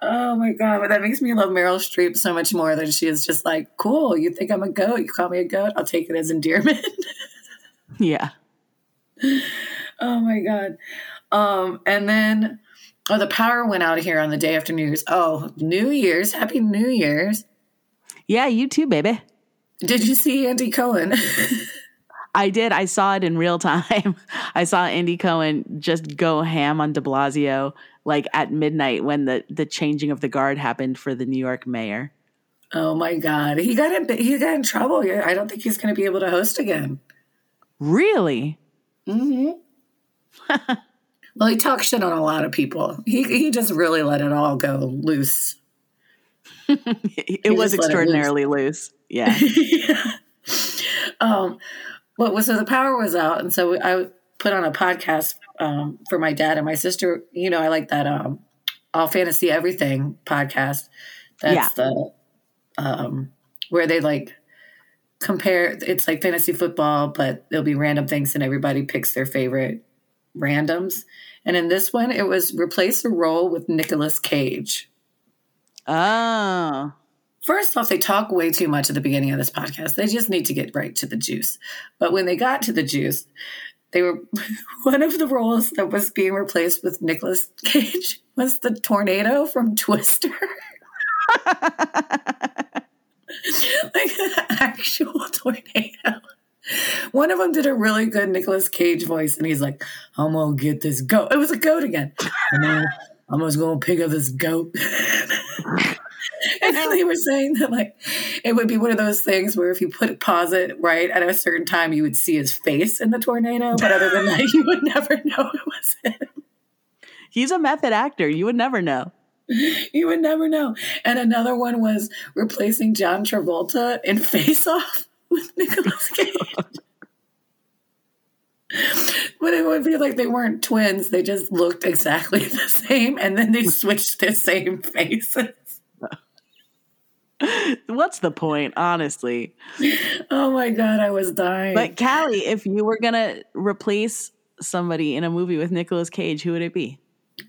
oh my God. But that makes me love Meryl Streep so much more than she is just like, cool, you think I'm a goat? You call me a goat? I'll take it as endearment. Yeah. oh my God. Um, and then oh the power went out here on the day after New Year's. Oh, New Year's. Happy New Year's. Yeah, you too, baby. Did you see Andy Cohen? I did. I saw it in real time. I saw Andy Cohen just go ham on de Blasio like at midnight when the, the changing of the guard happened for the New York mayor. Oh my God. He got in he got in trouble. I don't think he's gonna be able to host again. Really? Mm-hmm. well, he talks shit on a lot of people. He he just really let it all go loose. it He was let it extraordinarily loose. Yeah. um, what was so the power was out, and so I put on a podcast um, for my dad and my sister. You know, I like that um, all fantasy everything podcast. That's Yeah. the um, where they like compare. It's like fantasy football, but there'll be random things, and everybody picks their favorite randoms. And in this one, it was replace a role with Nicolas Cage. Oh. First off, they talk way too much at the beginning of this podcast. They just need to get right to the juice. But when they got to the juice, they were one of the roles that was being replaced with Nicolas Cage was the tornado from Twister. like an actual tornado. One of them did a really good Nicolas Cage voice, and he's like, "I'm gonna get this goat." It was a goat again. And then I'm just gonna pick up this goat. and they were saying that like it would be one of those things where if you put pause it right at a certain time, you would see his face in the tornado. But other than that, you would never know it was him. He's a method actor. You would never know. You would never know. And another one was replacing John Travolta in Face Off with Nicolas Cage. but it would be like they weren't twins. They just looked exactly the same. And then they switched their same faces. What's the point, honestly? Oh my God, I was dying. But Callie, if you were gonna replace somebody in a movie with Nicolas Cage, who would it be?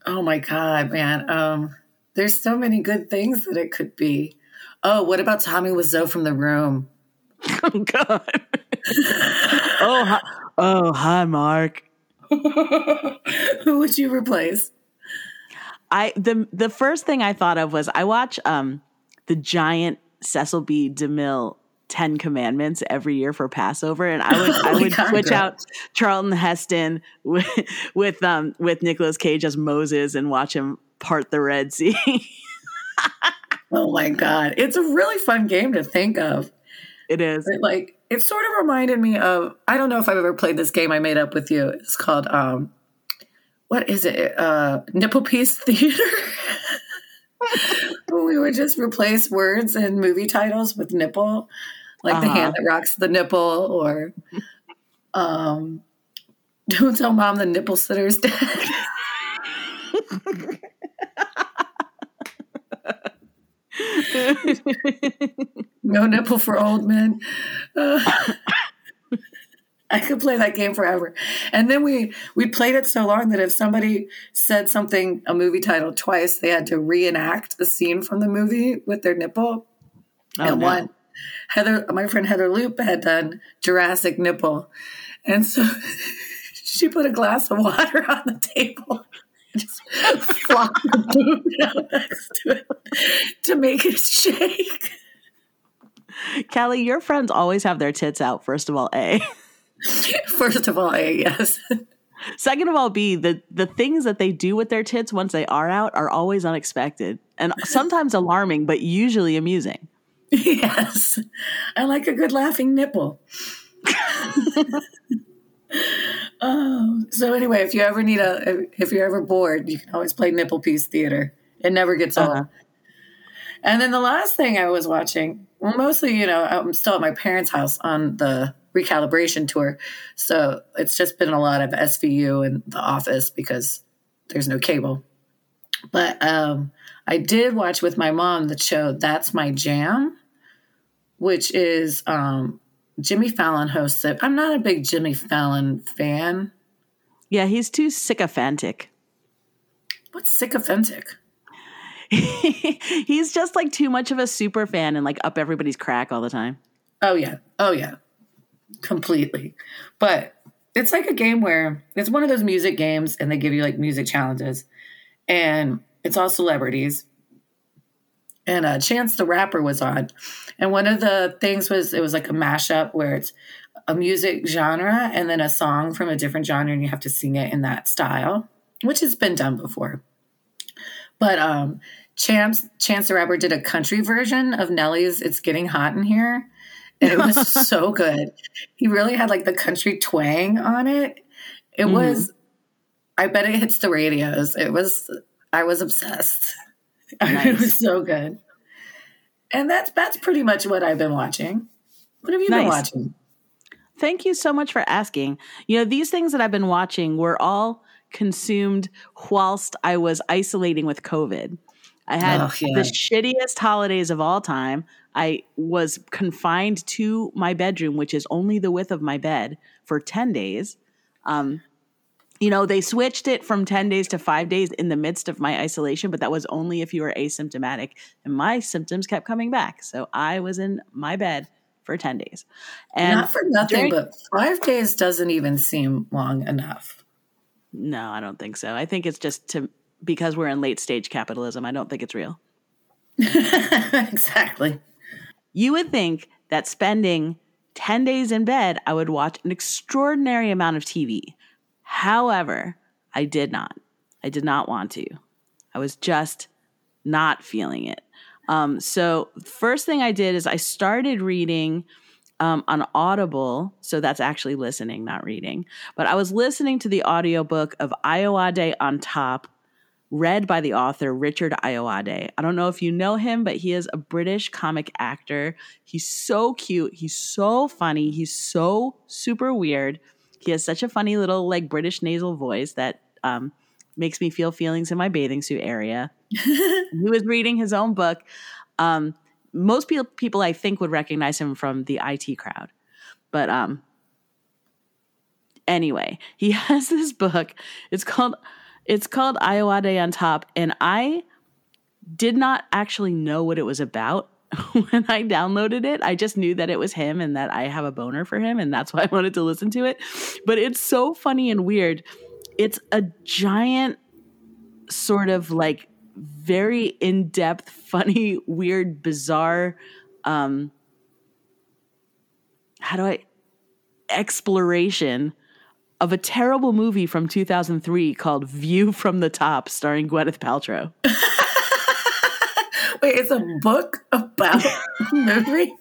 Oh my God, man. Um, there's so many good things that it could be. Oh, what about Tommy Wiseau from The Room? Oh God. oh, hi, oh, hi, Mark. Who would you replace? I the the first thing I thought of was I watch um the giant Cecil B. DeMille Ten Commandments every year for Passover, and I would I Oh my would God, switch girl. out Charlton Heston with with um with Nicolas Cage as Moses and watch him part the Red Sea. Oh my God. It's a really fun game to think of. it is. It, like it sort of reminded me of I don't know if I've ever played this game I made up with you. It's called um what is it? Uh Nipple Piece Theater. We would just replace words and movie titles with nipple, like the Uh-huh. hand that rocks the nipple, or um don't tell mom the nipple sitter's dead. No nipple for old men. Uh, I could play that game forever. And then we we played it so long that if somebody said something a movie title twice, they had to reenact a scene from the movie with their nipple. Oh, and no. one Heather my friend Heather Loop had done Jurassic nipple. And so she put a glass of water on the table just flopped the down next to it to make it shake. Callie, your friends always have their tits out. First of all, a. First of all, A, yes. Second of all, B, the, the things that they do with their tits once they are out are always unexpected and sometimes alarming, but usually amusing. Yes. I like a good laughing nipple. oh, so anyway, if you ever need a, if you're ever bored, you can always play Nipple Piece Theater. It never gets Uh-huh. old. And then the last thing I was watching, well, mostly, you know, I'm still at my parents' house on the recalibration tour. So it's just been a lot of SVU in the office because there's no cable. But um, I did watch with my mom the show That's My Jam, which is um, Jimmy Fallon hosts it. I'm not a big Jimmy Fallon fan. Yeah, he's too sycophantic. What's sycophantic? he's just like too much of a super fan and like up everybody's crack all the time. Oh yeah. Oh yeah. Completely. But it's like a game where it's one of those music games and they give you like music challenges. And it's all celebrities. And uh, Chance the Rapper was on. And one of the things was it was like a mashup where it's a music genre and then a song from a different genre and you have to sing it in that style, which has been done before. But um Chance Chance the Rapper did a country version of Nelly's It's Getting Hot in Here. And it was so good. He really had like the country twang on it. It Mhm. was I bet it hits the radios. It was I was obsessed. it was so good. And that's that's pretty much what I've been watching. What have you been watching? Thank you so much for asking. You know, these things that I've been watching were all consumed whilst I was isolating with COVID. I had Oh, yeah. the shittiest holidays of all time. I was confined to my bedroom, which is only the width of my bed, for 10 days. Um, you know, they switched it from 10 days to five days in the midst of my isolation, but that was only if you were asymptomatic. And my symptoms kept coming back. So I was in my bed for 10 days. And Not for nothing, during- but five days doesn't even seem long enough. No, I don't think so. I think it's just to because we're in late stage capitalism. I don't think it's real. exactly. You would think that spending 10 days in bed, I would watch an extraordinary amount of TV. However, I did not. I did not want to. I was just not feeling it. Um, so first thing I did is I started reading um, on Audible. So that's actually listening, not reading. But I was listening to the audiobook of Ayoade on Top, read by the author Richard Ayoade. I don't know if you know him, but he is a British comic actor. He's so cute. He's so funny. He's so super weird. He has such a funny little like British nasal voice that um, makes me feel feelings in my bathing suit area. he was reading his own book. Um, most people, people I think would recognize him from the IT crowd, but um, anyway, he has this book. It's called it's called Ayoade on Top, and I did not actually know what it was about when I downloaded it. I just knew that it was him and that I have a boner for him, and that's why I wanted to listen to it. But it's so funny and weird. It's a giant, sort of like very in depth, funny, weird, bizarre. Um, how do I exploration of a terrible movie from 2003 called View from the Top, starring Gwyneth Paltrow. Wait, it's a book about a movie?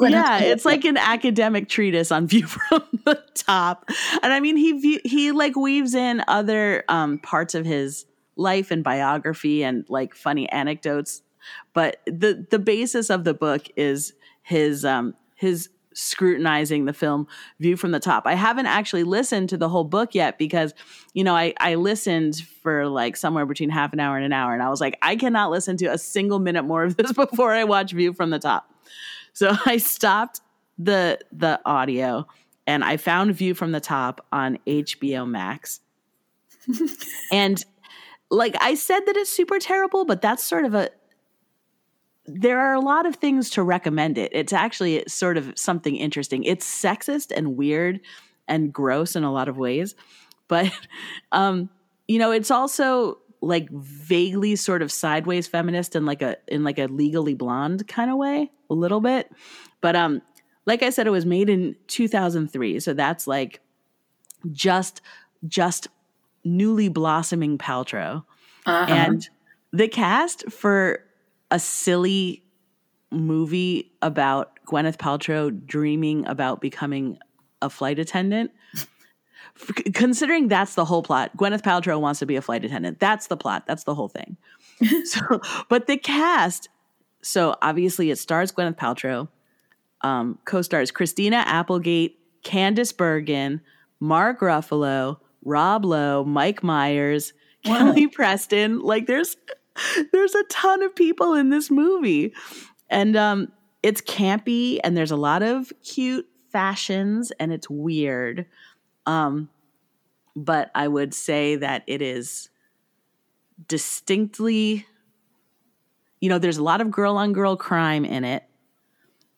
yeah, it's like an academic treatise on View from the Top, and I mean he he like weaves in other um, parts of his life and biography and like funny anecdotes, but the the basis of the book is his um, his scrutinizing the film View from the Top. I haven't actually listened to the whole book yet because, you know, I, I listened for like somewhere between half an hour and an hour. And I was like, I cannot listen to a single minute more of this before I watch View from the Top. So I stopped the the audio and I found View from the Top on HBO Max. and like I said that it's super terrible, but that's sort of a there are a lot of things to recommend it. It's actually sort of something interesting. It's sexist and weird and gross in a lot of ways, but um, you know, it's also like vaguely sort of sideways feminist in like a in like a legally blonde kind of way, a little bit. But um, like I said, it was made in 2003, so that's like just just newly blossoming Paltrow, uh-huh. and the cast for a silly movie about Gwyneth Paltrow dreaming about becoming a flight attendant. Considering that's the whole plot, Gwyneth Paltrow wants to be a flight attendant. That's the plot. That's the whole thing. so, but the cast. So obviously, it stars Gwyneth Paltrow. Um, co-stars Christina Applegate, Candice Bergen, Mark Ruffalo, Rob Lowe, Mike Myers, Kelly Preston. Like, there's there's a ton of people in this movie. And um, it's campy and there's a lot of cute fashions and it's weird. Um, but I would say that it is distinctly, you know, there's a lot of girl on girl crime in it.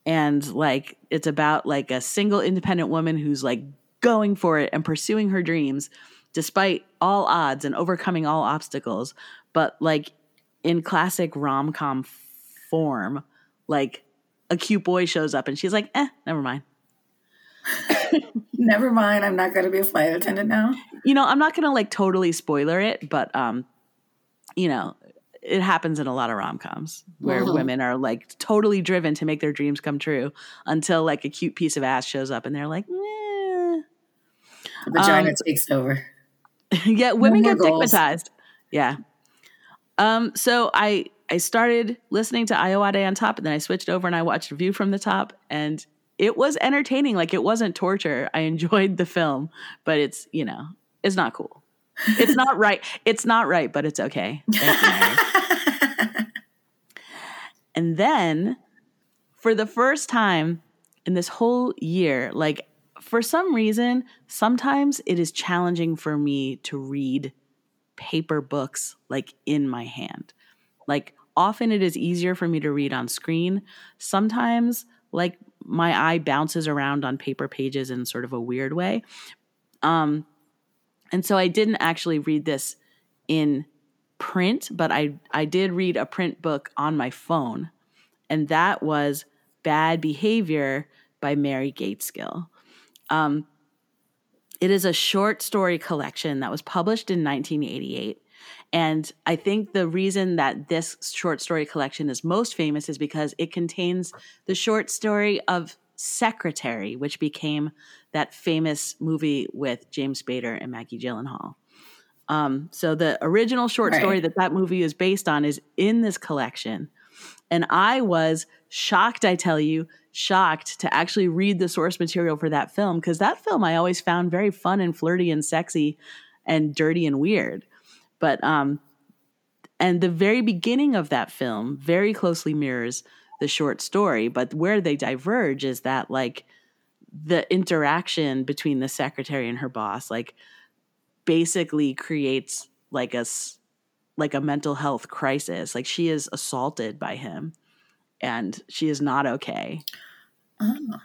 And like, it's about like a single independent woman who's like going for it and pursuing her dreams despite all odds and overcoming all obstacles. But like, in classic rom com form, like a cute boy shows up and she's like, eh, never mind. never mind. I'm not going to be a flight attendant now. You know, I'm not going to like totally spoiler it, but, um, you know, it happens in a lot of rom coms where mm-hmm. women are like totally driven to make their dreams come true until like a cute piece of ass shows up and they're like, eh. The vagina um, takes over. yeah, women no get stigmatized. Yeah. Um, so I I started listening to Ayoade on top, and then I switched over and I watched View from the Top, and it was entertaining. Like it wasn't torture. I enjoyed the film, but it's you know it's not cool. It's not right. It's not right, but it's okay. and then for the first time in this whole year, like for some reason, sometimes it is challenging for me to read paper books like in my hand. Like often it is easier for me to read on screen. Sometimes like my eye bounces around on paper pages in sort of a weird way. Um and so I didn't actually read this in print, but I I did read a print book on my phone. And that was Bad Behavior by Mary Gaitskill. Um, it is a short story collection that was published in 1988. And I think the reason that this short story collection is most famous is because it contains the short story of Secretary, which became that famous movie with James Spader and Maggie Gyllenhaal. Um, so the original short Right. story that that movie is based on is in this collection. And I was shocked, I tell you, shocked to actually read the source material for that film because that film I always found very fun and flirty and sexy and dirty and weird. But um and the very beginning of that film very closely mirrors the short story, but where they diverge is that like the interaction between the secretary and her boss like basically creates like a like a mental health crisis. Like she is assaulted by him and she is not okay. Oh.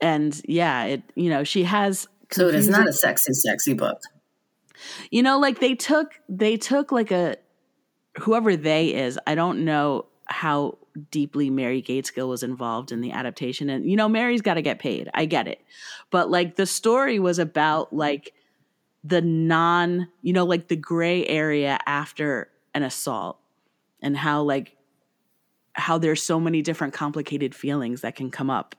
And yeah, it you know, she has So it is not a sexy, sexy book. you know, like they took they took like a whoever they is. I don't know how deeply Mary Gaitskill was involved in the adaptation, and you know, Mary's got to get paid. I get it, but like the story was about like the non, you know, like the gray area after an assault, and how like how there's so many different complicated feelings that can come up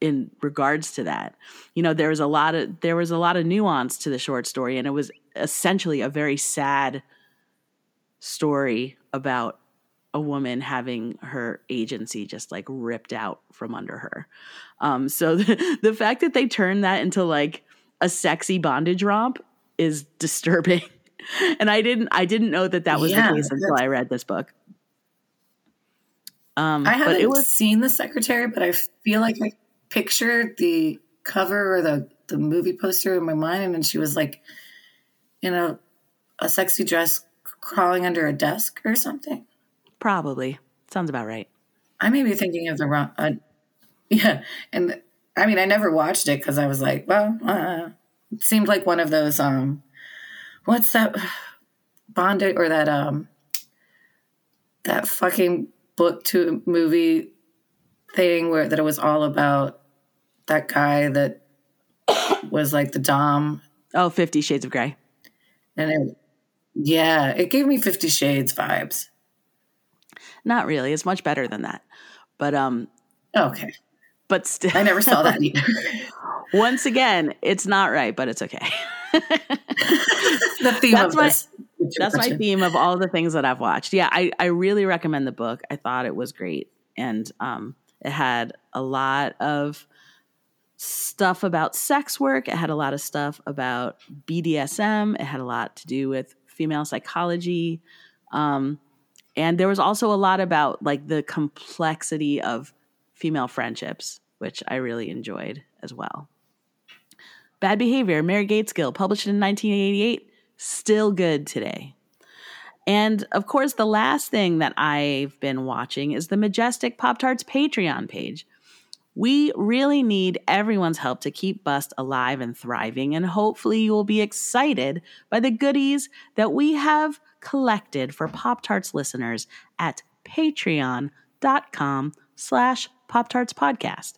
in regards to that. You know, there was a lot of there was a lot of nuance to the short story and it was essentially a very sad story about a woman having her agency just like ripped out from under her. Um so the, the fact that they turned that into like a sexy bondage romp is disturbing. And I didn't I didn't know that that was Yeah, the case until I read this book. Um I haven't it was seen the secretary, but I feel like I pictured the cover or the the movie poster in my mind, and then she was like in a a sexy dress crawling under a desk or something. probably sounds about right. I may be thinking of the wrong. Uh, yeah, and I mean, I never watched it because I was like, well, uh, it seemed like one of those. Um, what's that bonded or that um that fucking book to movie thing where that it was all about that guy that was like the dom Oh, 50 Shades of Grey. and it, yeah, it gave me Fifty Shades vibes. Not really. It's much better than that. But um Okay, but still I never saw that either. Once again, it's not right, but it's okay. the theme That's of my- this. That's my theme of all the things that I've watched. Yeah, I, I really recommend the book. I thought it was great. And um, it had a lot of stuff about sex work. It had a lot of stuff about BDSM. It had a lot to do with female psychology. Um, and there was also a lot about like the complexity of female friendships, which I really enjoyed as well. Bad Behavior, Mary Gaitskill, published in 1988, still good today. And of course, the last thing that I've been watching is the Majestic Pop Tarts Patreon page. We really need everyone's help to keep Bust alive and thriving, and hopefully, you will be excited by the goodies that we have collected for Pop Tarts listeners at patreon.com slash Pop Tarts Podcast.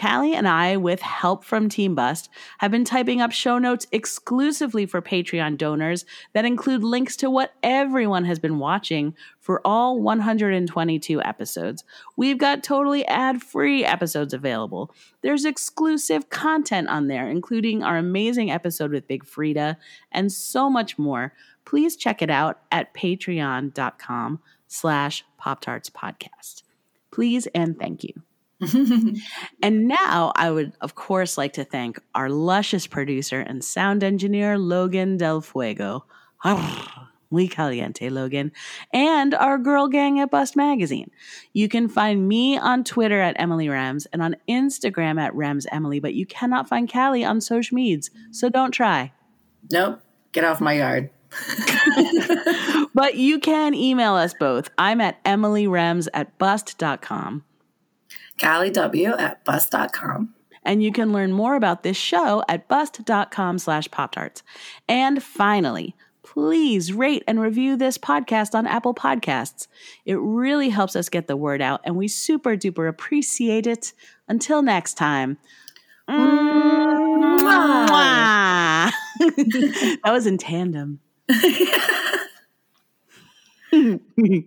Callie and I, with help from Team Bust, have been typing up show notes exclusively for Patreon donors that include links to what everyone has been watching for all 122 episodes. We've got totally ad free episodes available. There's exclusive content on there, including our amazing episode with Big Freedia and so much more. Please check it out at patreon.com slash Pop Tarts Podcast. Please and thank you. And now I would, of course, like to thank our luscious producer and sound engineer, Logan Del Fuego. Muy caliente, Logan. And our girl gang at Bust Magazine. You can find me on Twitter at Emily Rems and on Instagram at Rems Emily, but you cannot find Callie on social medias, so don't try. Nope, get off my yard. But you can email us both. I'm at emilyrems at bust.com. Callie W at bus.com. And you can learn more about this show at bust.com slash pop tarts. And finally, please rate and review this podcast on Apple Podcasts. It really helps us get the word out, and we super duper appreciate it. Until next time. That was in tandem.